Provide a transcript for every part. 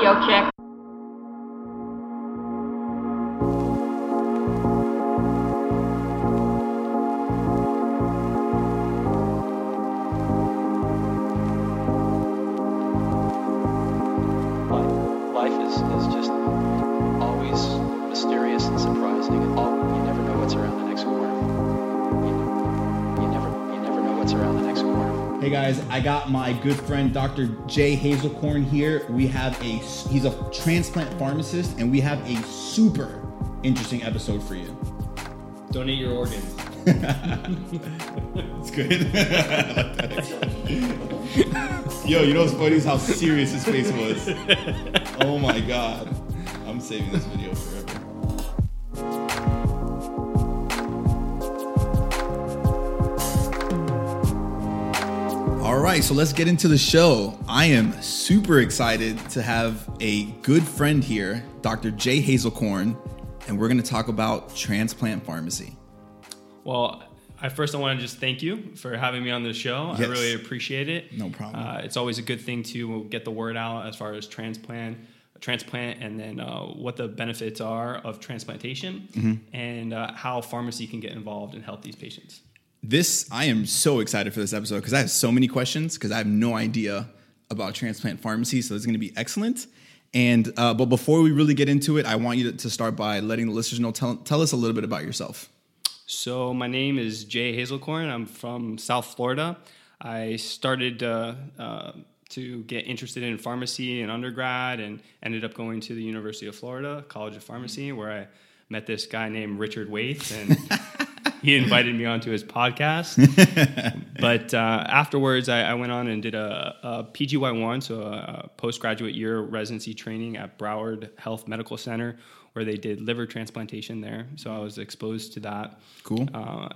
audio check. Hey guys, I got my good friend Dr. Jay Hazelcorn here. We have a he's a transplant pharmacist and we have a super interesting episode for you. Donate your organs. It's good. Yo, you know what's funny is how serious his face was. Oh my god. I'm saving this video right, so let's get into the show. I am super excited to have a good friend here, Dr. Jay Hazelcorn, and we're going to talk about transplant pharmacy. Well, I first I want to just thank you for having me on the show. Yes. I really appreciate it. No problem. Uh, it's always a good thing to get the word out as far as transplant, transplant, and then uh, what the benefits are of transplantation, Mm-hmm. and uh, how pharmacy can get involved and help these patients. This I am so excited for this episode because I have so many questions because I have no idea about transplant pharmacy, so it's going to be excellent. And uh, but before we really get into it, I want you to, to start by letting the listeners know. Tell, tell us a little bit about yourself. So my name is Jay Hazelcorn. I'm from South Florida. I started uh, uh, to get interested in pharmacy in undergrad and ended up going to the University of Florida College of Pharmacy, where I met this guy named Richard Waithe, and he invited me onto his podcast. but uh, afterwards, I, I went on and did a, a PGY1, so a, a postgraduate year residency training at Broward Health Medical Center, where they did liver transplantation there. So I was exposed to that. Cool. Uh,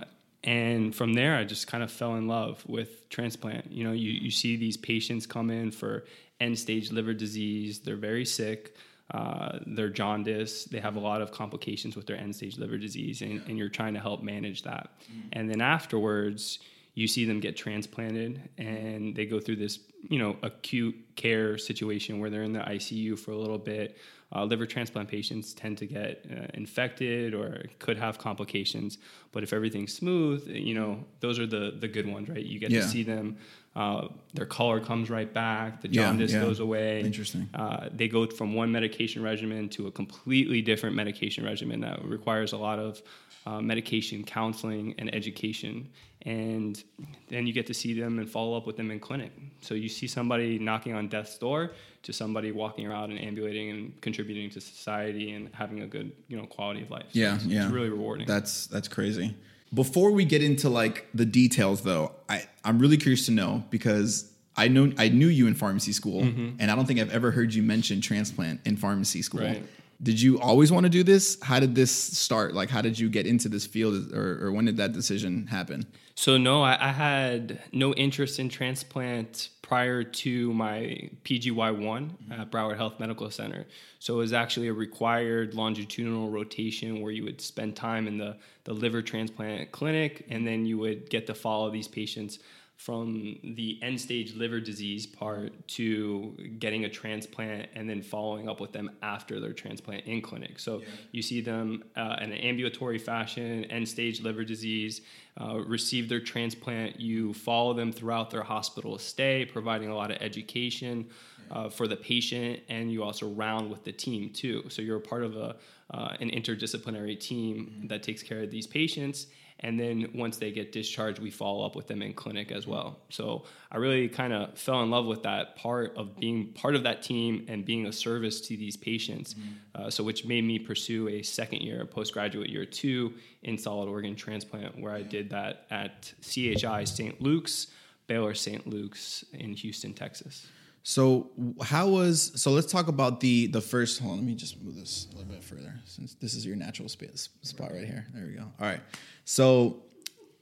and from there, I just kind of fell in love with transplant. You know, you, you see these patients come in for end stage liver disease, they're very sick. Uh, they're jaundice. They have a lot of complications with their end stage liver disease, and, and you're trying to help manage that. And then afterwards, you see them get transplanted, and they go through this, you know, acute care situation where they're in the ICU for a little bit. Uh, liver transplant patients tend to get uh, infected or could have complications, but if everything's smooth, you know, those are the the good ones, right? You get Yeah. to see them. Uh, their color comes right back. The Yeah, jaundice yeah. goes away. Interesting. Uh, they go from one medication regimen to a completely different medication regimen that requires a lot of uh, medication counseling and education. And then you get to see them and follow up with them in clinic. So you see somebody knocking on death's door to somebody walking around and ambulating and contributing to society and having a good, you know, quality of life. So Yeah, it's, yeah. It's really rewarding. That's that's crazy. Before we get into like the details, though, I I'm really curious to know because I know I knew you in pharmacy school, mm-hmm. and I don't think I've ever heard you mention transplant in pharmacy school. Right. Did you always want to do this? How did this start? Like, how did you get into this field, or, or when did that decision happen? So no, I, I had no interest in transplant prior to my PGY one at mm-hmm. Broward Health Medical Center. So it was actually a required longitudinal rotation where you would spend time in the the liver transplant clinic, and then you would get to follow these patients from the end stage liver disease part to getting a transplant and then following up with them after their transplant in clinic. So you see them uh, in an ambulatory fashion, end stage liver disease, uh, receive their transplant. You follow them throughout their hospital stay, providing a lot of education uh, for the patient, and you also round with the team too. So you're a part of a uh, an interdisciplinary team that takes care of these patients. And then once they get discharged, we follow up with them in clinic as well. So I really kind of fell in love with that part of being part of that team and being a service to these patients. Uh, so which made me pursue a second year, postgraduate year two in solid organ transplant, where I did that at CHI St. Luke's, Baylor St. Luke's in Houston, Texas. So how was so? Let's talk about the the first. Hold on, let me just move this a little bit further since this is your natural space spot right here. There we go. All right. So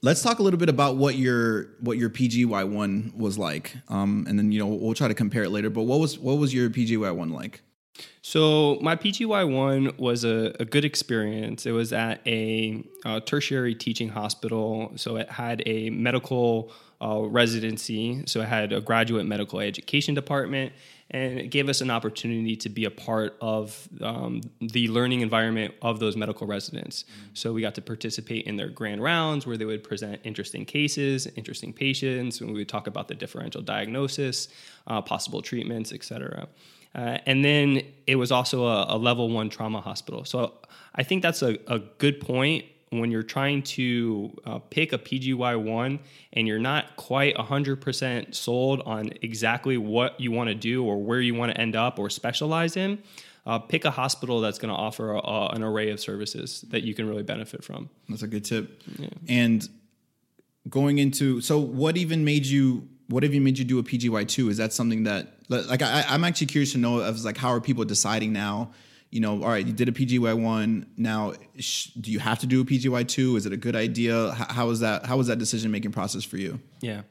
let's talk a little bit about what your what your PGY one was like, um, and then you know we'll try to compare it later. But what was what was your PGY one like? So my PGY one was a, a good experience. It was at a, uh tertiary teaching hospital, so it had a medical uh, residency. So it had a graduate medical education department, and it gave us an opportunity to be a part of um, the learning environment of those medical residents. So we got to participate in their grand rounds where they would present interesting cases, interesting patients, and we would talk about the differential diagnosis, uh, possible treatments, et cetera. Uh, and then it was also a, a, level one trauma hospital. So I think that's a, a good point when you're trying to uh, pick a PGY1 and you're not quite 100% sold on exactly what you want to do or where you want to end up or specialize in, uh, pick a hospital that's going to offer a, a, an array of services that you can really benefit from. That's a good tip. Yeah. And going into, so what even made you what have you made you do a PGY two? Is that something that like I, I'm actually curious to know of like how are people deciding now? You know, all right, you did a PGY one. Now, sh- do you have to do a PGY two? Is it a good idea? H- how is that? How was that decision making process for you? Yeah,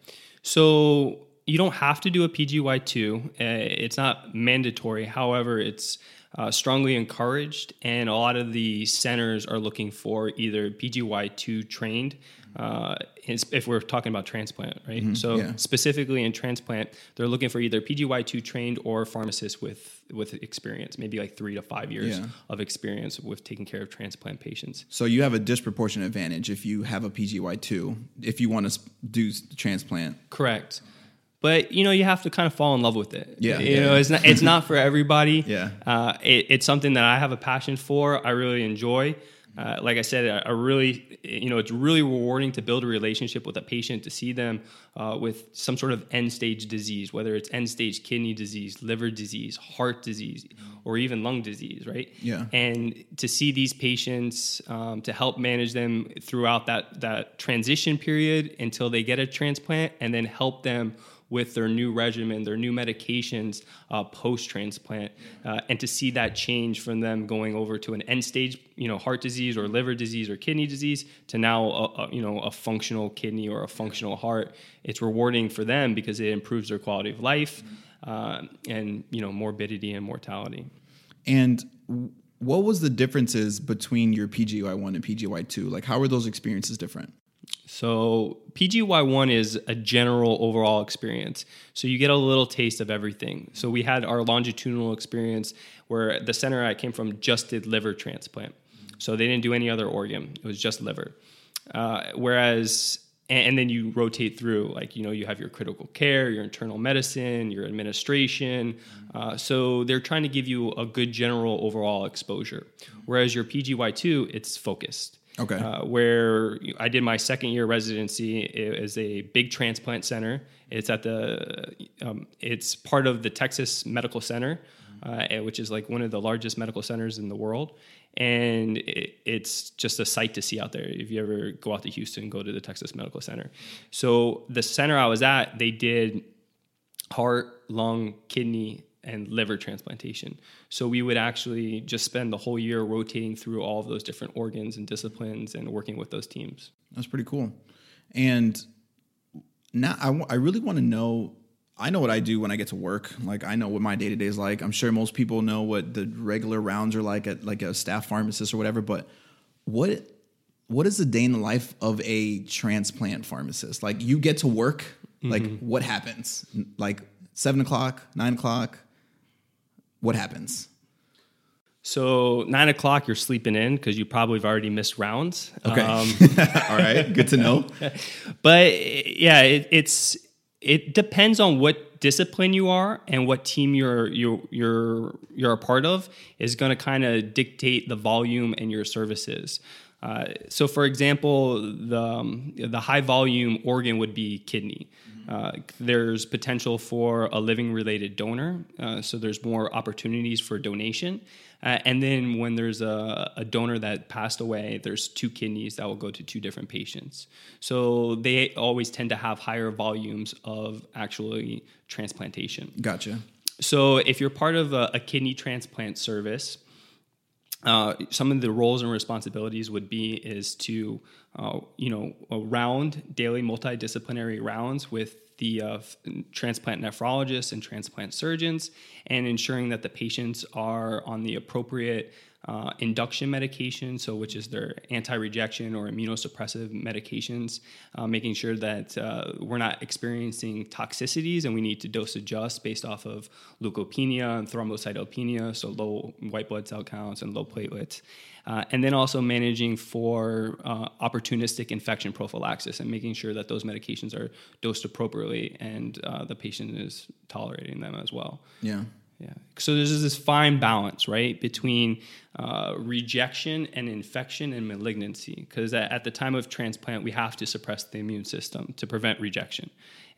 so you don't have to do a PGY two. Uh, it's not mandatory. However, it's uh, strongly encouraged, and a lot of the centers are looking for either PGY two trained uh, if we're talking about transplant, right? Mm-hmm, so yeah. specifically in transplant, they're looking for either PGY2 trained or pharmacists with with experience, maybe like three to five years yeah. of experience with taking care of transplant patients. So you have a disproportionate advantage if you have a PGY2 if you want to do transplant. Correct. But you know you have to kind of fall in love with it. Yeah, you yeah. know it's not it's not for everybody. yeah, uh, it, it's something that I have a passion for. I really enjoy. Uh, like I said, I, really, you know, it's really rewarding to build a relationship with a patient to see them uh, with some sort of end stage disease, whether it's end stage kidney disease, liver disease, heart disease, or even lung disease, right? Yeah. And to see these patients, um, to help manage them throughout that that transition period until they get a transplant, and then help them with their new regimen, their new medications uh, post transplant, uh, and to see that change from them going over to an end stage, you know, heart disease or liver disease or kidney disease to now, a, a, you know, a functional kidney or a functional heart. It's rewarding for them because it improves their quality of life uh, and you know morbidity and mortality. And what was the differences between your PGY one and PGY two? Like, how were those experiences different? So PGY1 is a general overall experience. So you get a little taste of everything. So we had our longitudinal experience where the center I came from just did liver transplant. So they didn't do any other organ. It was just liver. Uh, whereas and, then you rotate through like you know you have your critical care your internal medicine your administration uh, so they're trying to give you a good general overall exposure whereas your pgy2 it's focused Okay. Uh, where I did my second year residency it is a big transplant center. It's at the um, it's part of the Texas Medical Center, uh, which is like one of the largest medical centers in the world. And it, it's just a sight to see out there. If you ever go out to Houston, go to the Texas Medical Center. So the center I was at, they did heart, lung, kidney, and liver transplantation. So we would actually just spend the whole year rotating through all of those different organs and disciplines and working with those teams. That's pretty cool. And now I, w- I really want to know. I know what I do when I get to work. Like I know what my day to day is like. I'm sure most people know what the regular rounds are like at like a staff pharmacist or whatever. But what what is the day in the life of a transplant pharmacist? Like you get to work. Like mm-hmm. what happens? Like seven o'clock, nine o'clock, what happens? So nine o'clock, you're sleeping in because you probably have already missed rounds. Okay, um, all right, good to know. but yeah, it, it's it depends on what discipline you are and what team you're you're you're you're a part of is going to kind of dictate the volume and your services. Uh, so, for example, the um, the high volume organ would be kidney. Uh, there's potential for a living related donor, uh, so there's more opportunities for donation. Uh, and then when there's a, a, donor that passed away, there's two kidneys that will go to two different patients. So they always tend to have higher volumes of actually transplantation. Gotcha. So if you're part of a, a kidney transplant service, uh, some of the roles and responsibilities would be is to uh, you know round daily multidisciplinary rounds with the uh, transplant nephrologists and transplant surgeons and ensuring that the patients are on the appropriate uh, induction medication, so which is their anti-rejection or immunosuppressive medications, uh, making sure that uh, we're not experiencing toxicities and we need to dose adjust based off of leukopenia and thrombocytopenia, so low white blood cell counts and low platelets. Uh, and then also managing for uh, opportunistic infection prophylaxis and making sure that those medications are dosed appropriately and uh, the patient is tolerating them as well. Yeah. Yeah. So there's this fine balance, right, between uh, rejection and infection and malignancy. Because at, at, the time of transplant, we have to suppress the immune system to prevent rejection.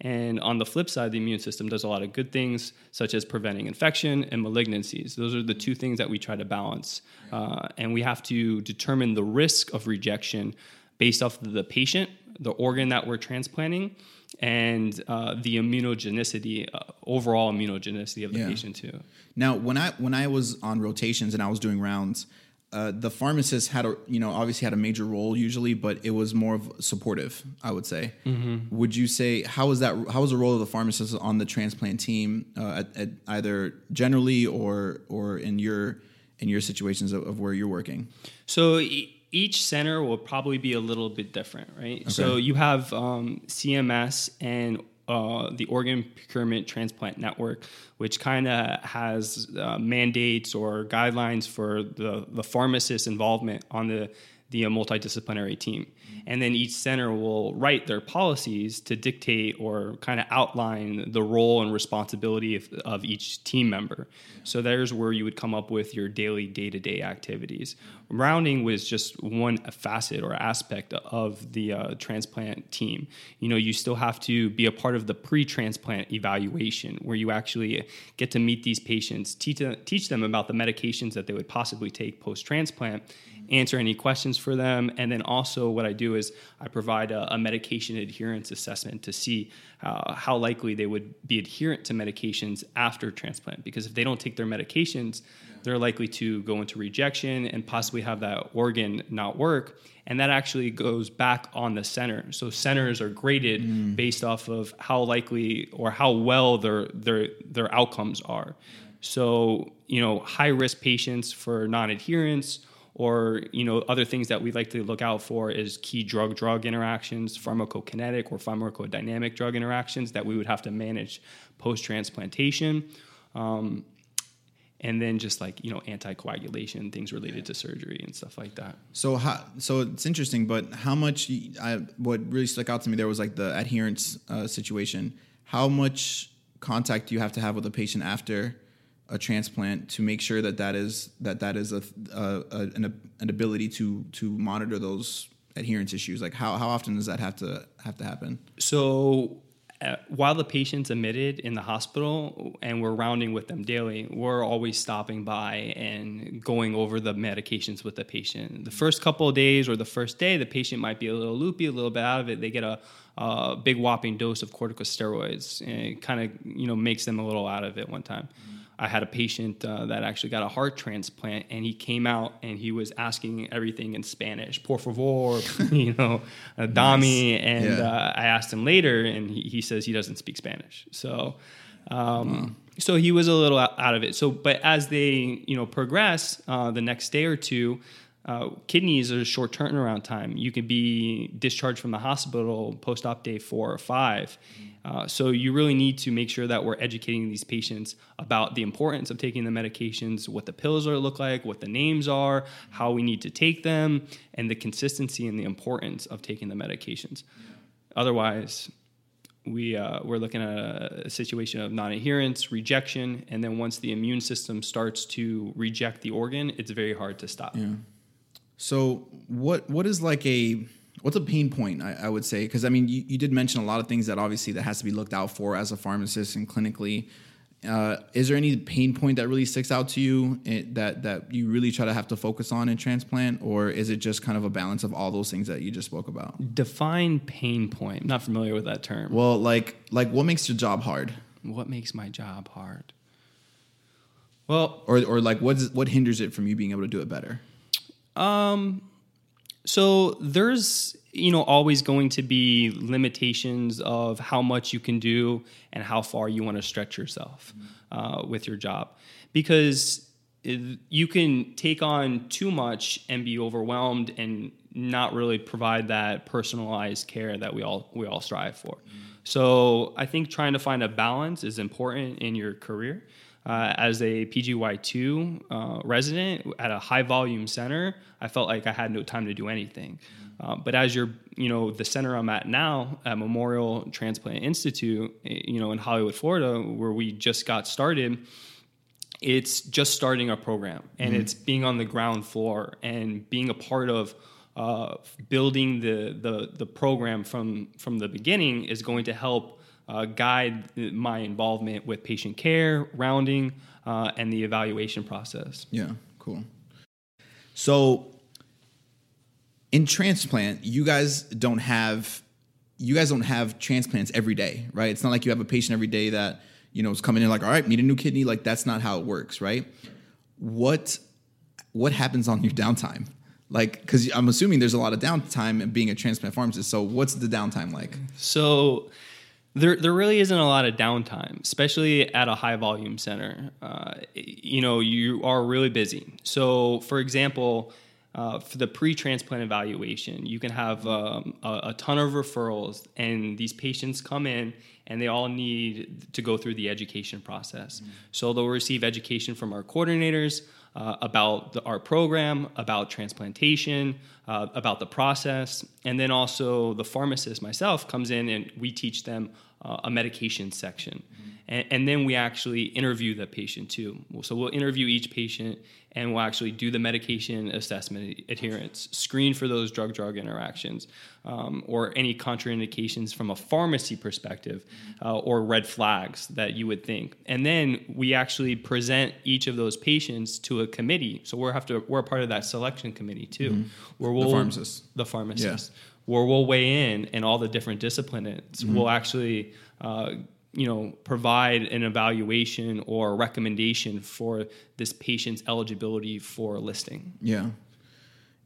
And on the flip side, the immune system does a lot of good things, such as preventing infection and malignancies. Those are the two things that we try to balance. Uh, and we have to determine the risk of rejection based off of the patient, the organ that we're transplanting, and uh, the immunogenicity, uh, overall immunogenicity of the yeah. patient too. Now, when I when I was on rotations and I was doing rounds, uh, the pharmacist had a you know obviously had a major role usually, but it was more of supportive. I would say. Mm-hmm. Would you say how was that? How was the role of the pharmacist on the transplant team uh, at, at, either generally or or in your in your situations of, of where you're working? So each center will probably be a little bit different, right? Okay. So you have um, CMS and uh, the Organ Procurement Transplant Network, which kind of has uh, mandates or guidelines for the, the pharmacist involvement on the the multidisciplinary team. And then each center will write their policies to dictate or kind of outline the role and responsibility of, of each team member. So there's where you would come up with your daily day to day activities. Rounding was just one facet or aspect of the uh, transplant team. You know, you still have to be a part of the pre transplant evaluation where you actually get to meet these patients, teach, teach them about the medications that they would possibly take post transplant answer any questions for them. And then also, what I do is I provide a, a medication adherence assessment to see uh, how likely they would be adherent to medications after transplant. Because if they don't take their medications, they're likely to go into rejection and possibly have that organ not work. And that actually goes back on the center. So centers are graded mm. based off of how likely or how well their their their outcomes are. So, you know, high risk patients for non adherence or you know other things that we like to look out for is key drug drug interactions pharmacokinetic or pharmacodynamic drug interactions that we would have to manage post transplantation um, and then just like you know anticoagulation things related to surgery and stuff like that. So how so it's interesting but how much I, what really stuck out to me there was like the adherence uh, situation. How much contact do you have to have with a patient after a transplant to make sure that that is that that is a, a, a an, an ability to to monitor those adherence issues like how, how often does that have to have to happen so uh, while the patient's admitted in the hospital and we're rounding with them daily, we're always stopping by and going over the medications with the patient. The first couple of days or the first day, the patient might be a little loopy, a little bit out of it. They get a, a big whopping dose of corticosteroids, and it kind of you know makes them a little out of it one time. Mm-hmm I had a patient uh, that actually got a heart transplant, and he came out and he was asking everything in Spanish, por favor, you know, uh, dami. Nice. And yeah. uh, I asked him later, and he, he, says he doesn't speak Spanish. So, um, so he was a little out of it. So, but as they, you know, progress, uh, the next day or two, uh, kidneys are a short turnaround time. You can be discharged from the hospital post op day four or five. Uh, so you really need to make sure that we're educating these patients about the importance of taking the medications, what the pills are look like, what the names are, how we need to take them, and the consistency and the importance of taking the medications. Otherwise, we uh, we're looking at a, situation of non-adherence, rejection, and then once the immune system starts to reject the organ, it's very hard to stop. Yeah. So what what is like a what's a pain point I, I would say because I mean you, you did mention a lot of things that obviously that has to be looked out for as a pharmacist and clinically. Uh, is there any pain point that really sticks out to you eh, that that you really try to have to focus on in transplant, or is it just kind of a balance of all those things that you just spoke about? Define pain point. I'm not familiar with that term. Well, like like what makes your job hard? What makes my job hard? Well, or or like what what hinders it from you being able to do it better? Um, so there's you know always going to be limitations of how much you can do and how far you want to stretch yourself uh, with your job because you can take on too much and be overwhelmed and not really provide that personalized care that we all we all strive for. So I think trying to find a balance is important in your career. Uh, as a PGY2 uh, resident at a high volume center, I felt like I had no time to do anything. Uh, but as you're, you know, the center I'm at now at Memorial Transplant Institute, eh, you know, in Hollywood, Florida, where we just got started, it's just starting a program and it's being on the ground floor and being a part of uh, building the, the the program from from the beginning is going to help uh, guide my involvement with patient care, rounding, uh, and the evaluation process. Yeah, cool. So in transplant, you guys don't have you guys don't have transplants every day, right? It's not like you have a patient every day that, you know, is coming in like, all right, need a new kidney. Like that's not how it works, right? What what happens on your downtime? Like, because I'm assuming there's a lot of downtime in being a transplant pharmacist. So what's the downtime like? So there, there really isn't a lot of downtime, especially at a high volume center. Uh, you know, you are really busy. So, for example, uh, for the pre-transplant evaluation, you can have um, a, a ton of referrals, and these patients come in and they all need to go through the education process. So they'll receive education from our coordinators uh, about the, our program, about transplantation, uh, about the process, and then also the pharmacist myself comes in and we teach them uh, a medication section. And, and then we actually interview the patient too. So we'll interview each patient and we'll actually do the medication assessment adherence, screen for those drug drug interactions, um, or any contraindications from a pharmacy perspective, uh, or red flags that you would think. And then we actually present each of those patients to a committee. So we're have to we're a part of that selection committee too, where we'll the pharmacist. the pharmacist, where we'll weigh in and all the different disciplines. Mm-hmm. We'll actually, uh, you know, provide an evaluation or a recommendation for this patient's eligibility for listing. Yeah.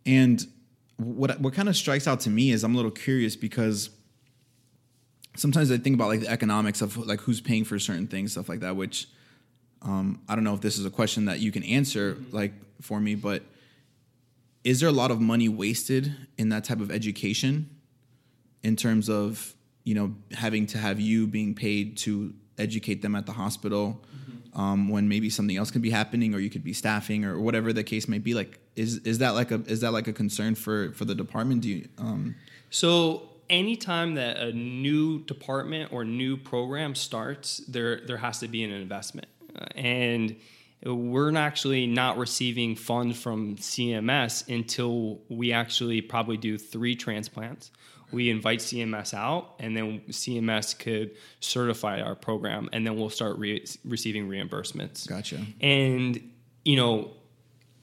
And what what kind of strikes out to me is I'm a little curious because sometimes I think about like the economics of like who's paying for certain things, stuff like that, which um, I don't know if this is a question that you can answer like for me, but is there a lot of money wasted in that type of education in terms of, you know, having to have you being paid to educate them at the hospital um, when maybe something else could be happening or you could be staffing or whatever the case may be like is is that like a is that like a concern for for the department? Do you um So anytime that a new department or new program starts, there there has to be an investment, Uh, and we're not actually not receiving funds from CMS until we actually probably do three transplants. We invite CMS out, and then CMS could certify our program, and then we'll start re- receiving reimbursements. gotcha And you know,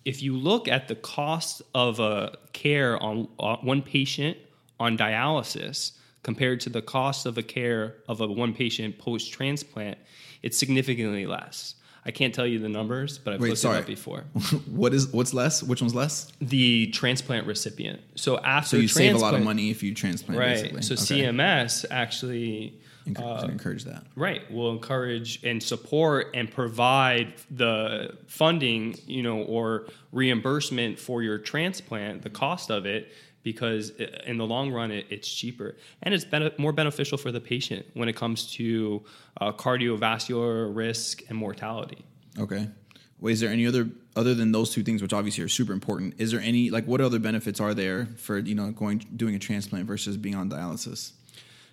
if you look at the cost of a care on uh, one patient on dialysis compared to the cost of a care of a one patient post transplant, it's significantly less. I can't tell you the numbers, but I've Wait, looked sorry. it up before. what is what's less which one's less The transplant recipient. So after so you save a lot of money if you transplant right? basically. So Okay. CMS actually Encourage, uh, encourage that Right. We'll encourage and support and provide the funding, you know, or reimbursement for your transplant, the cost of it, because in the long run, it, it's cheaper and it's more beneficial for the patient when it comes to uh, cardiovascular risk and mortality. Okay. Well, is there any other other than those two things, which obviously are super important? Is there any like what other benefits are there for you know going doing a transplant versus being on dialysis?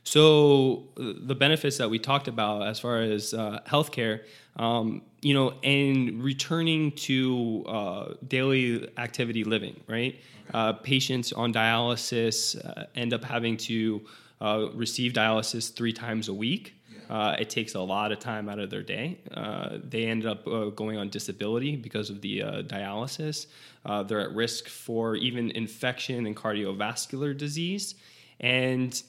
So uh, the benefits that we talked about as far as uh, healthcare, um, you know, and returning to uh, daily activity living, right? Uh, patients on dialysis uh, end up having to uh, receive dialysis three times a week. Uh, it takes a lot of time out of their day. Uh, they end up uh, going on disability because of the uh, dialysis. Uh, they're at risk for even infection and cardiovascular disease. And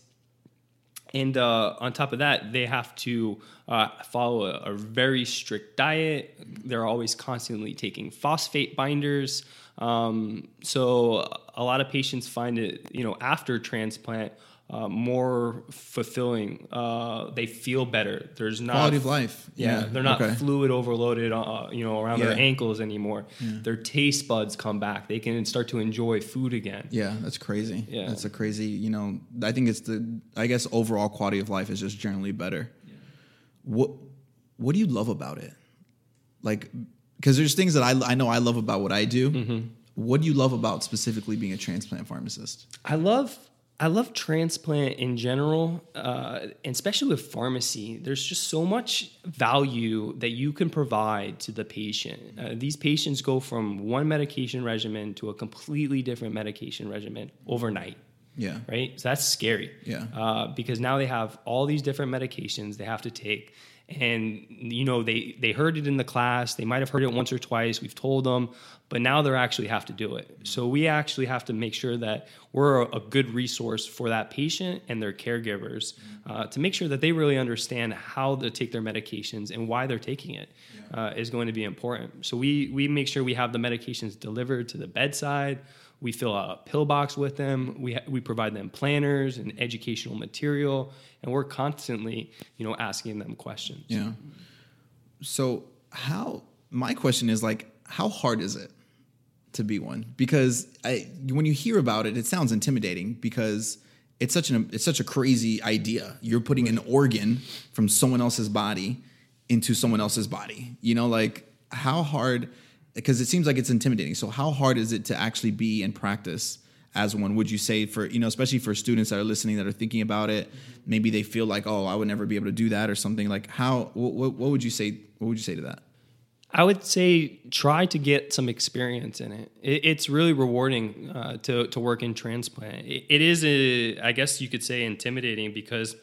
and uh, on top of that, they have to uh, follow a, a very strict diet. They're always constantly taking phosphate binders. Um, so a lot of patients find it, you know, after transplant uh, more fulfilling. Uh, they feel better. There's not Quality of life. Yeah, Yeah, they're not okay. fluid overloaded, uh, you know, around their ankles anymore. Their taste buds come back. They can start to enjoy food again. Yeah, that's crazy. Yeah. That's a crazy, you know, I think it's the I guess overall quality of life is just generally better. What what do you love about it? Like cuz there's things that I I know I love about what I do. Mm-hmm. What do you love about specifically being a transplant pharmacist? I love I love transplant in general, uh, and especially with pharmacy. There's just so much value that you can provide to the patient. Uh, these patients go from one medication regimen to a completely different medication regimen overnight. Yeah. Right, so that's scary. Yeah. uh, because now they have all these different medications they have to take, and you know they they heard it in the class. They might have heard it once or twice. We've told them, but now they actually have to do it. So we actually have to make sure that we're a, good resource for that patient and their caregivers uh, to make sure that they really understand how to take their medications and why they're taking it uh, is going to be important. So we we make sure we have the medications delivered to the bedside. We fill out a pill box with them. We, ha- we provide them planners and educational material, and we're constantly, you know, asking them questions. Yeah. So how my question is like how hard is it to be one? Because I when you hear about it, it sounds intimidating because it's such an it's such a crazy idea. You're putting an organ from someone else's body into someone else's body. You know, like how hard because it seems like it's intimidating. So how hard is it to actually be in practice as one? Would you say for you know, especially for students that are listening that are thinking about it, maybe they feel like, oh, I would never be able to do that or something. Like how? What, what, what would you say? What would you say to that? I would say try to get some experience in it. it it's really rewarding uh, to to work in transplant. It, it is a, I guess you could say, intimidating because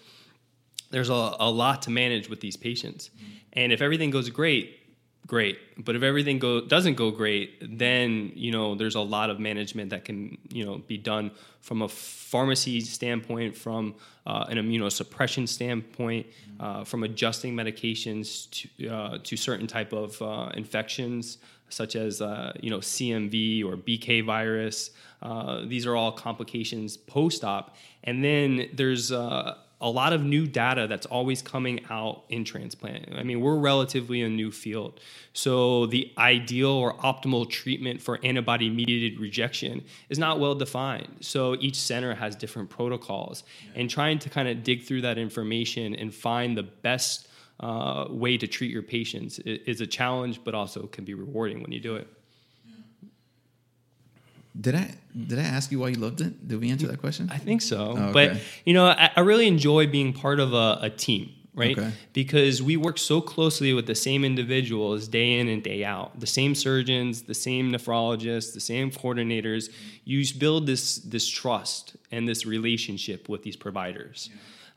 there's a, a lot to manage with these patients, and if everything goes great, great. But if everything go doesn't go great, then you know there's a lot of management that can you know be done from a pharmacy standpoint, from uh, an immunosuppression standpoint, uh, from adjusting medications to uh, to certain type of uh, infections such as uh, you know CMV or BK virus. Uh, these are all complications post-op, and then there's a lot of new data that's always coming out in transplant. I mean, we're relatively a new field. So the ideal or optimal treatment for antibody mediated rejection is not well defined. So each center has different protocols. And trying to kind of dig through that information and find the best uh, way to treat your patients is a challenge, but also can be rewarding when you do it. Did I did I ask you why you loved it? Did we answer that question? I think so. Oh, But you know, I, I really enjoy being part of a, a team, right? Okay. Because we work so closely with the same individuals day in and day out. The same surgeons, the same nephrologists, the same coordinators. You build this this trust and this relationship with these providers.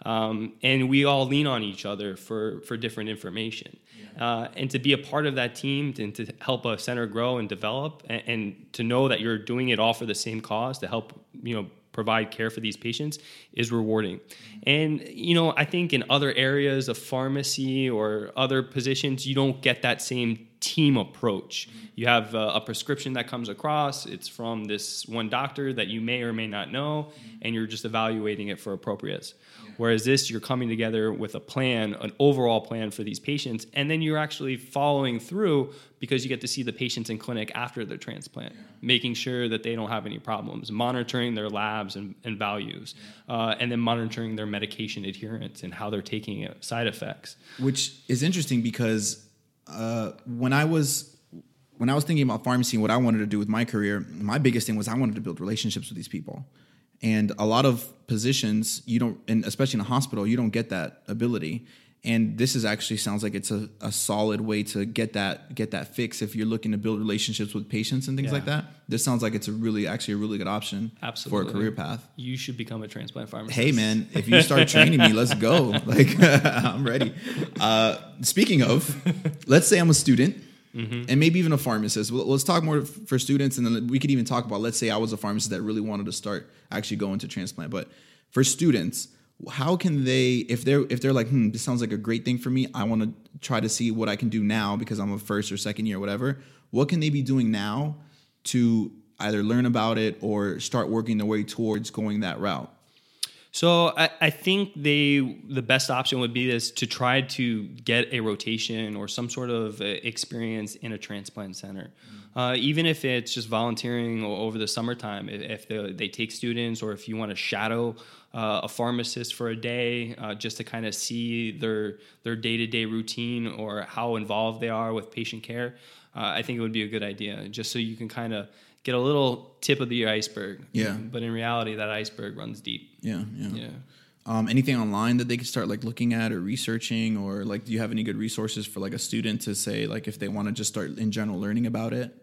Um, and we all lean on each other for, for different information. Uh, and to be a part of that team and to help a center grow and develop and, and to know that you're doing it all for the same cause to help you know provide care for these patients is rewarding. And you know i think in other areas of pharmacy or other positions you don't get that same team approach. You have a, a prescription that comes across. It's from this one doctor that you may or may not know and you're just evaluating it for appropriateness Whereas this, you're coming together with a plan, an overall plan for these patients, and then you're actually following through because you get to see the patients in clinic after their transplant, making sure that they don't have any problems, monitoring their labs and, and values, uh, and then monitoring their medication adherence and how they're taking it, side effects. which is interesting because uh, when I was when I was thinking about pharmacy and what I wanted to do with my career, my biggest thing was I wanted to build relationships with these people. And a lot of positions you don't, and especially in a hospital, you don't get that ability. And this is actually sounds like it's a, a solid way to get that get that fix if you're looking to build relationships with patients and things like that. This sounds like it's a really actually a really good option Absolutely. for a career path. You should become a transplant pharmacist. Hey man, if you start training me, let's go. Like I'm ready. Uh, speaking of, let's say I'm a student and maybe even a pharmacist. Well, let's talk more for students, and then we could even talk about. Let's say I was a pharmacist that really wanted to start actually going to transplant. But for students, how can they if they're if they're like, hmm, this sounds like a great thing for me. I want to try to see what I can do now because I'm a first or second year, or whatever. What can they be doing now to either learn about it or start working their way towards going that route? So I, I think they the best option would be is to try to get a rotation or some sort of uh, experience in a transplant center, uh, even if it's just volunteering over the summertime. If, if they, they take students or if you want to shadow uh, a pharmacist for a day uh, just to kind of see their their day to day routine or how involved they are with patient care, uh, I think it would be a good idea just so you can kind of get a little tip of the iceberg. Yeah. But in reality, that iceberg runs deep. Yeah, yeah. Yeah. Um, anything online that they could start like looking at or researching, or like, do you have any good resources for like a student to say like if they want to just start in general learning about it?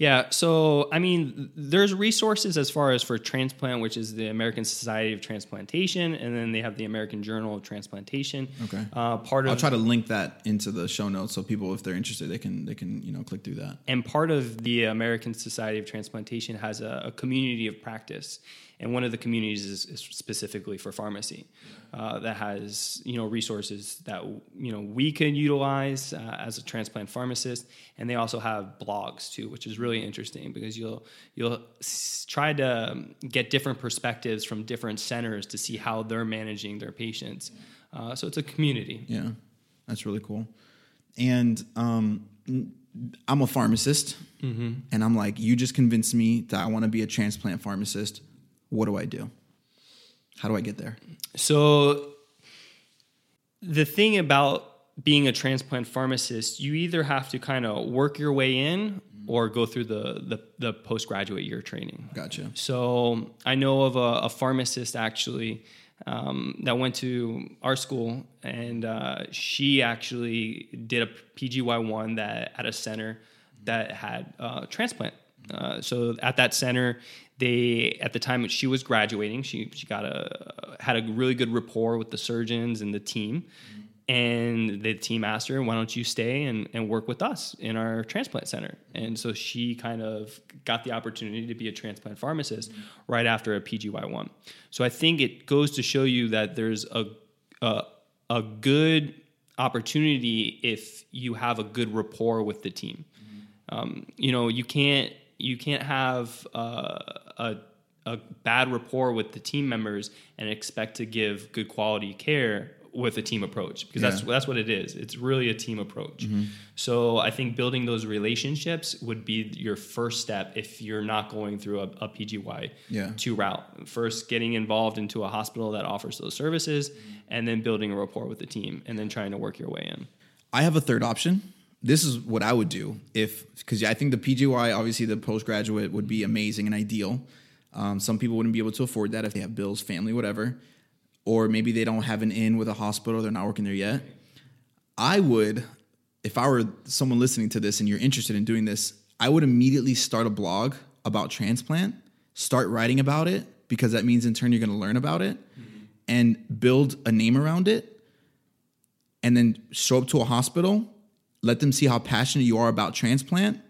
Yeah, so I mean, there's resources as far as for transplant, which is the American Society of Transplantation, and then they have the American Journal of Transplantation. Okay. Uh, part I'll of try to link that into the show notes so people, if they're interested, they can they can you know click through that. and part of the American Society of Transplantation has a, a community of practice, and one of the communities is, is specifically for pharmacy, uh, that has you know resources that you know we can utilize uh, as a transplant pharmacist, and they also have blogs too, which is really interesting because you'll you'll s- try to um, get different perspectives from different centers to see how they're managing their patients. Uh, so it's a community. Yeah, that's really cool. And um, I'm a pharmacist, and I'm like, you just convinced me that I want to be a transplant pharmacist. What do I do? How do I get there? So the thing about being a transplant pharmacist, you either have to kind of work your way in or go through the the, the postgraduate year training. Gotcha. So I know of a, a pharmacist actually um, that went to our school, and uh, she actually did a PGY one that at a center that had uh, transplant. Uh, so at that center, they at the time she was graduating, she she got a had a really good rapport with the surgeons and the team. And the team asked her, why don't you stay and, and work with us in our transplant center? And so she kind of got the opportunity to be a transplant pharmacist right after a PGY1. So I think it goes to show you that there's a, a, a good opportunity if you have a good rapport with the team. Um, you know, you can't you can't have uh, a a bad rapport with the team members and expect to give good quality care with a team approach because that's Yeah. that's what it is. It's really a team approach. So I think building those relationships would be your first step if you're not going through a, a PGY Yeah. two route. First, getting involved into a hospital that offers those services, and then building a rapport with the team, and then trying to work your way in. I have a third option. This is what I would do if, because I think the PGY, obviously the postgraduate, would be amazing and ideal. Um, some people wouldn't be able to afford that if they have bills, family, whatever, or maybe they don't have an in with a hospital, they're not working there yet. I would, if I were someone listening to this and you're interested in doing this, I would immediately start a blog about transplant, start writing about it, because that means in turn you're going to learn about it and build a name around it and then show up to a hospital, let them see how passionate you are about transplant,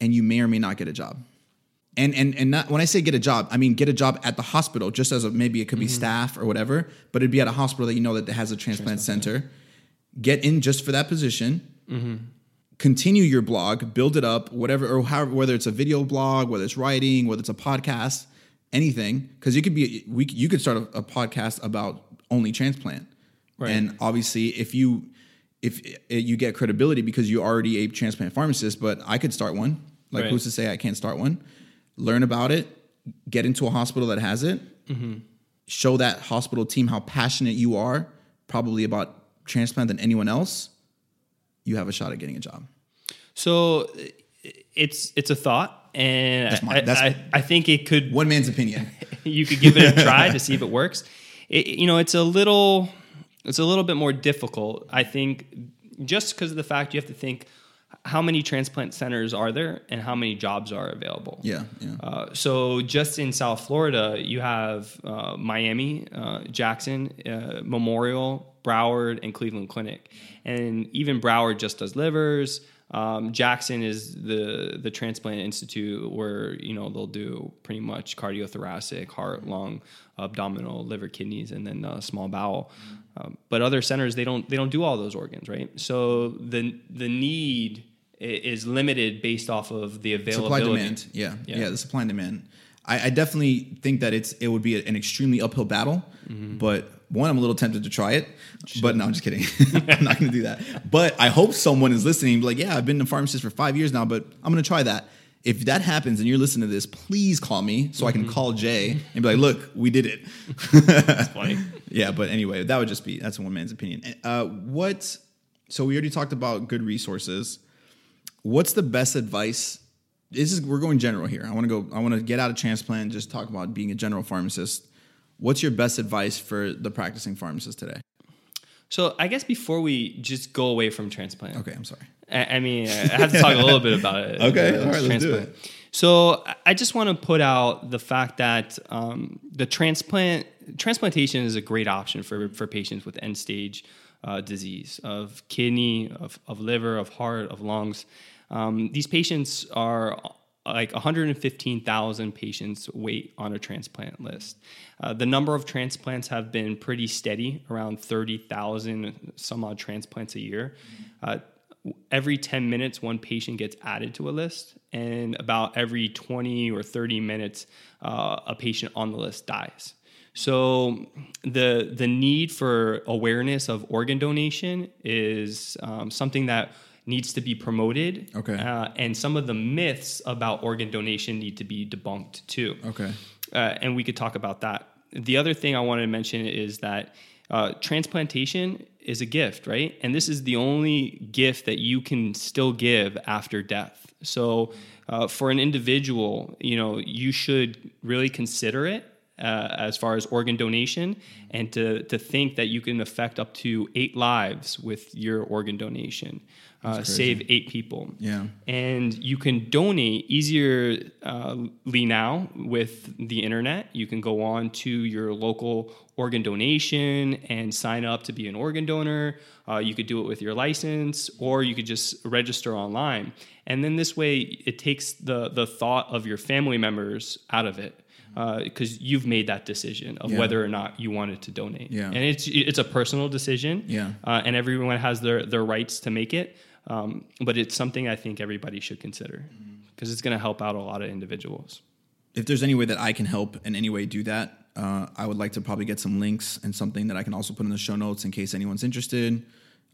and you may or may not get a job. And and and not when I say get a job, I mean get a job at the hospital, just as a maybe it could be mm-hmm. staff or whatever, but it'd be at a hospital that you know that has a transplant, center. Get in just for that position. Mm-hmm. Continue your blog, build it up, whatever or however, whether it's a video blog, whether it's writing, whether it's a podcast, anything, because you could be we you could start a, a podcast about only transplant. Right. And obviously, if you if it, you get credibility because you're already a transplant pharmacist, but I could start one. Like, Right. who's to say I can't start one? Learn about it, get into a hospital that has it, mm-hmm. show that hospital team how passionate you are, probably about transplant than anyone else. You have a shot at getting a job. So it's it's a thought, and That's my- I, that's- I, I think it could One man's opinion. you could give it a try to see if it works. It, you know, it's a little it's a little bit more difficult. I think just because of the fact you have to think how many transplant centers are there and how many jobs are available. yeah, yeah. Uh, so just in South Florida, you have uh, Miami, uh, Jackson, uh, Memorial, Broward, and Cleveland Clinic, and even Broward just does livers. Um, Jackson is the the transplant institute where you know they'll do pretty much cardiothoracic, heart, lung, abdominal, liver, kidneys, and then uh, small bowel. Um, but other centers they don't they don't do all those organs, right? So the the need is limited based off of the availability. supply demand. Yeah, yeah, Yeah. the supply and demand. I, I definitely think that it's it would be an extremely uphill battle. But one, I'm a little tempted to try it. But no, I'm just kidding. I'm not going to do that. But I hope someone is listening. Like, yeah, I've been a pharmacist for five years now, but I'm going to try that. If that happens and you're listening to this, please call me so I can call Jay and be like, look, we did it. That's funny. Yeah, but anyway, that would just be that's one man's opinion. Uh, what? So we already talked about good resources. What's the best advice? This is we're going general here. I want to go. I want to get out of transplant. and Just talk about being a general pharmacist. What's your best advice for the practicing pharmacist today? So I guess before we just go away from transplant, Okay, I'm sorry. I, I mean, I have to talk a little bit about it. Okay, all right, let's do transplant. So I- I just want to put out the fact that um, the transplant transplantation is a great option for for patients with end stage uh, disease of kidney, of, of liver, of heart, of lungs. Um, these patients are like 115,000 patients wait on a transplant list. Uh, the number of transplants have been pretty steady, around 30,000 some odd transplants a year. Uh, every 10 minutes, one patient gets added to a list, and about every 20 or 30 minutes, uh, a patient on the list dies. So the the need for awareness of organ donation is um, something that needs to be promoted. Okay. Uh, and some of the myths about organ donation need to be debunked too. Okay. Uh, and we could talk about that. The other thing I wanted to mention is that uh, transplantation is a gift, right? And this is the only gift that you can still give after death. So, uh, for an individual, you know, you should really consider it uh, as far as organ donation, and to to think that you can affect up to eight lives with your organ donation, uh, save eight people Yeah. and you can donate easierly now with the internet. You can go on to your local organ donation and sign up to be an organ donor. Uh, you could do it with your license, or you could just register online. And then this way, it takes the the thought of your family members out of it. Because you've made that decision of Yeah. whether or not you wanted to donate, Yeah. and it's it's a personal decision, Yeah. uh, and everyone has their their rights to make it. Um, but it's something I think everybody should consider because it's going to help out a lot of individuals. if there's any way that I can help in any way do that, uh, I would like to probably get some links and something that I can also put in the show notes in case anyone's interested.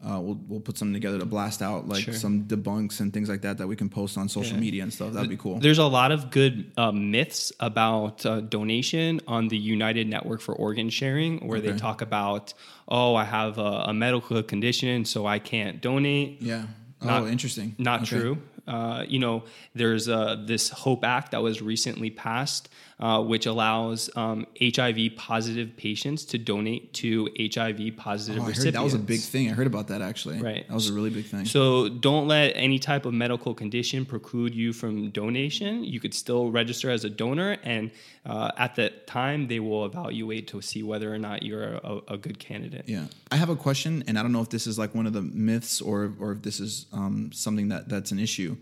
Uh, we'll we'll put something together to blast out like Sure. some debunks and things like that that we can post on social Yeah. media and stuff. That'd be cool. There's a lot of good uh, myths about uh, donation on the United Network for Organ Sharing, where they talk about, oh, I have a, a medical condition, so I can't donate. Yeah. Not- oh, interesting. Not Okay. true. Uh, you know, there's uh, this Hope Act that was recently passed, uh, which allows um, HIV positive patients to donate to HIV positive Oh, I heard recipients. that was a big thing. I heard about that actually. Right. That was a really big thing. So don't let any type of medical condition preclude you from donation. You could still register as a donor, and uh, at that time, they will evaluate to see whether or not you're a, a good candidate. Yeah, I have a question, and I don't know if this is like one of the myths or or if this is um, something that that's an issue.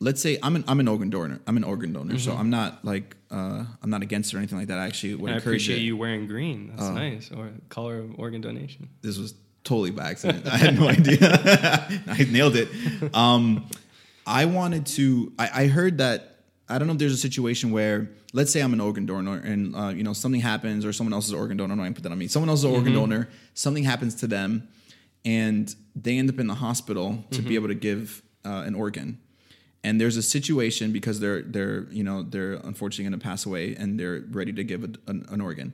Let's say I'm an I'm an organ donor. I'm an organ donor, so I'm not like uh, I'm not against it or anything like that. I actually would I appreciate it. You wearing green. That's nice. Or color of organ donation. This was totally by accident. I had no idea. I nailed it. Um, I wanted to. I, I heard that. I don't know if there's a situation where, let's say I'm an organ donor, and uh, you know something happens, or someone else is an organ donor. I'm gonna put that on me. Someone else is an organ donor. Something happens to them, and they end up in the hospital to be able to give uh, an organ. And there's a situation because they're they're you know they're unfortunately going to pass away, and they're ready to give a, an, an organ.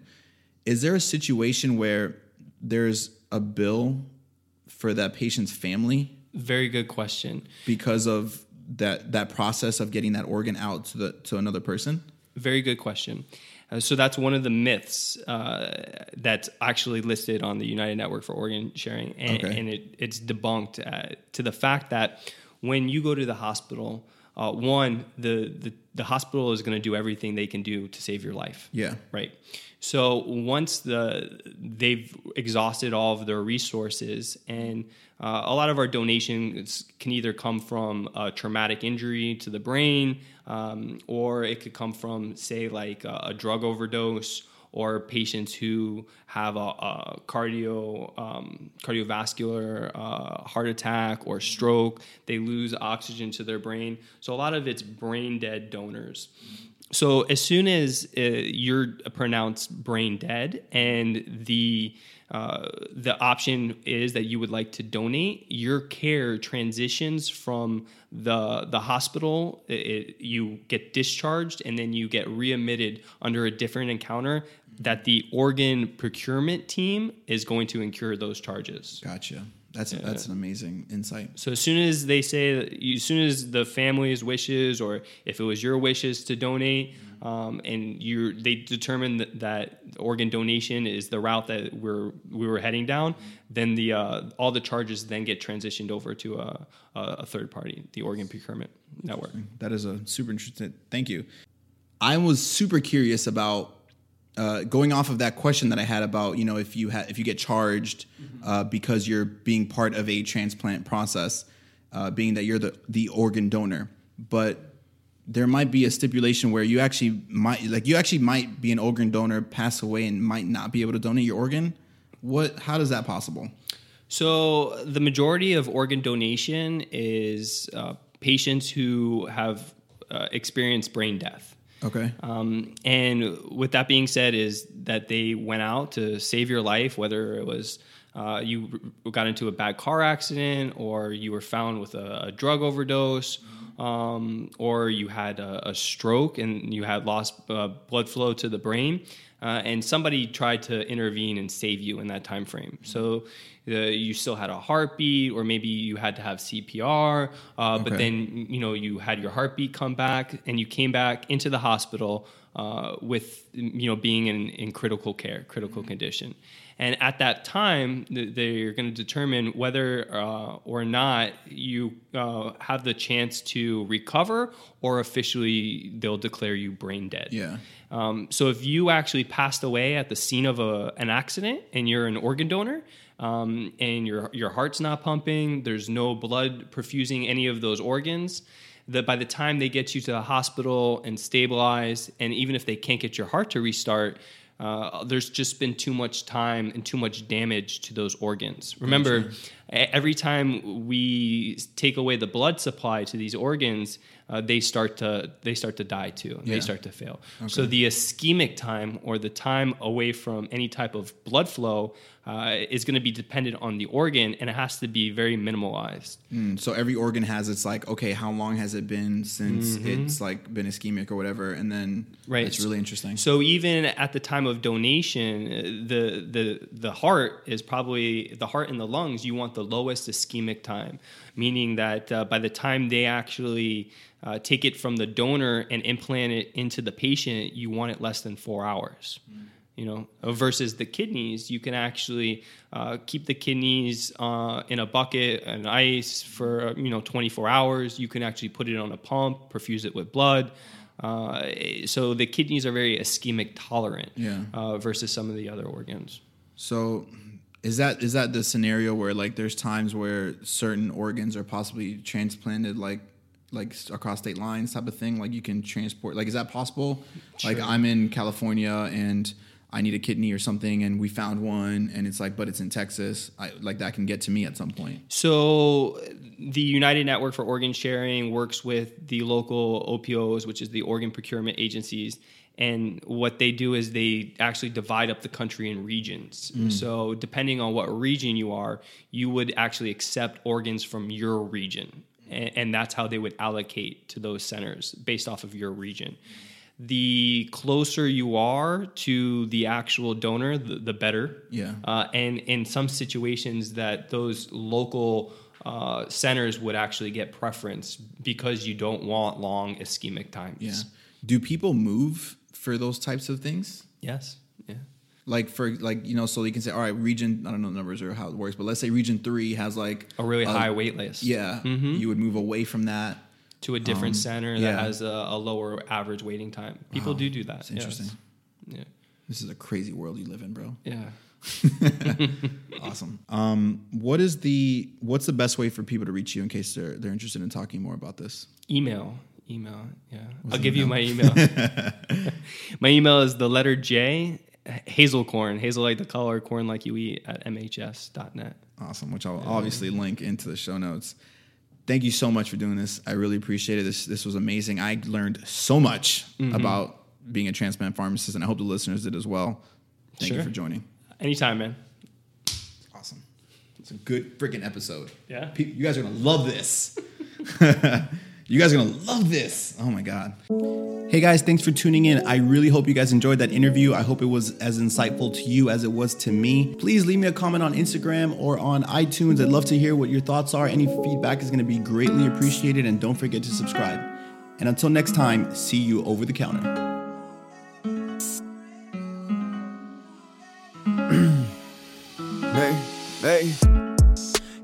Is there a situation where there's a bill for that patient's family Very good question. because of that that process of getting that organ out to the to another person? Very good question. Uh, so that's one of the myths uh, that's actually listed on the United Network for Organ Sharing, and, Okay. and it, it's debunked uh, to the fact that when you go to the hospital, uh, one the, the the hospital is going to do everything they can do to save your life. Yeah. Right. So once the they've exhausted all of their resources, and uh, a lot of our donations can either come from a traumatic injury to the brain, um, or it could come from, say, like a, a drug overdose, or patients who have a, a cardio um, cardiovascular uh, heart attack or stroke. They lose oxygen to their brain. So a lot of it's brain dead donors. so as soon as uh, you're pronounced brain dead and the uh, the option is that you would like to donate, your care transitions from the the hospital. It, you get discharged and then you get readmitted under a different encounter. That the organ procurement team is going to incur those charges. Gotcha. That's that's an amazing insight. So as soon as they say, you- as soon as the family's wishes, or if it was your wishes to donate, um, and you they determine that, that organ donation is the route that we're we were heading down, then the uh, all the charges then get transitioned over to a, a, a third party, the organ procurement network. That is a super interesting. Thank you. I was super curious about uh, going off of that question that I had about you know if you ha- if you get charged uh, because you're being part of a transplant process, uh, being that you're the the organ donor, but there might be a stipulation where you actually might like you actually might be an organ donor, pass away, and might not be able to donate your organ. What? How does that possible? So the majority of organ donation is uh, patients who have uh, experienced brain death. Okay. Um, and with that being said, is that they went out to save your life, whether it was uh, you got into a bad car accident, or you were found with a, a drug overdose, um, or you had a, a stroke and you had lost uh, blood flow to the brain, uh, and somebody tried to intervene and save you in that time frame. So. Uh, you still had a heartbeat, or maybe you had to have CPR, uh, but then you know you had your heartbeat come back and you came back into the hospital uh, with you know being in, in critical care critical condition and at that time they're going to determine whether uh, or not you uh, have the chance to recover or officially they'll declare you brain dead Yeah. um, so if you actually passed away at the scene of a, an accident and you're an organ donor, um, and your your heart's not pumping, there's no blood perfusing any of those organs. That by the time they get you to the hospital and stabilize, and even if they can't get your heart to restart, uh, there's just been too much time and too much damage to those organs. Remember, every time we take away the blood supply to these organs, uh, they start to they start to die too. Yeah. They start to fail. So the ischemic time or the time away from any type of blood flow uh, is going to be dependent on the organ, and it has to be very minimalized. Mm, so every organ has its like, okay, how long has it been since it's like been ischemic or whatever, and then Right. it's really interesting. So even at the time of donation, uh, the the the heart is probably the heart and the lungs. You want the lowest ischemic time, meaning that uh, by the time they actually uh, take it from the donor and implant it into the patient, you want it less than four hours. You know, uh, versus the kidneys, you can actually uh, keep the kidneys uh, in a bucket and ice for you know 24 hours. You can actually put it on a pump, perfuse it with blood. Uh, so the kidneys are very ischemic tolerant Yeah. uh, versus some of the other organs. So is that is that the scenario where like there's times where certain organs are possibly transplanted like like across state lines type of thing? Like you can transport like is that possible? Like i'm in california and i need a kidney or something and we found one and it's like but it's in texas. I, like that can get to me at some point. So the United Network for Organ Sharing works with the local OPOs, which is the organ procurement agencies. And what they do is they actually divide up the country in regions. So depending on what region you are, you would actually accept organs from your region. And, and that's how they would allocate to those centers based off of your region. The closer you are to the actual donor, the, the better. Yeah. Uh, and in some situations, that those local uh, centers would actually get preference because you don't want long ischemic times. yeah do people move for those types of things Yes. Yeah. like for like you know so you can say all right region i don't know the numbers or how it works but let's say region three has like A really Uh, high wait list. yeah you would move away from that To a different center that Um, yeah. has a, a lower average waiting time. People do do that. It's interesting Yes. Yeah. this is a crazy world you live in bro Yeah. awesome um what is the what's the best way for people to reach you in case they're they're interested in talking more about this Email. Email. Yeah. I'll give you my email. my email is the letter J, hazelcorn, hazel like the color, corn like you eat at mhs.net. awesome which i'll obviously link into the show notes thank you so much for doing this. I really appreciate it. This this was amazing. I learned so much Mm-hmm. about being a transplant pharmacist, and I hope the listeners did as well. Thank you for joining. Anytime, man. Awesome. It's a good freaking episode. Yeah. You guys are gonna love this. you guys are gonna love this. Oh my god. Hey guys, thanks for tuning in. I really hope you guys enjoyed that interview. I hope it was as insightful to you as it was to me. Please leave me a comment on Instagram or on iTunes. I'd love to hear what your thoughts are. Any feedback is gonna be greatly appreciated, and don't forget to subscribe. And until next time, see you over the counter. Hey,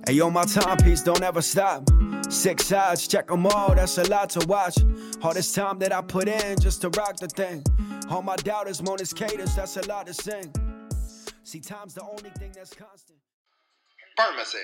hey. Yo, my timepiece don't ever stop. Six sides, check them all, that's a lot to watch. All this time that I put in just to rock the thing. All my doubters moan his cadence, that's a lot to sing. See, time's the only thing that's constant. Pharmacy.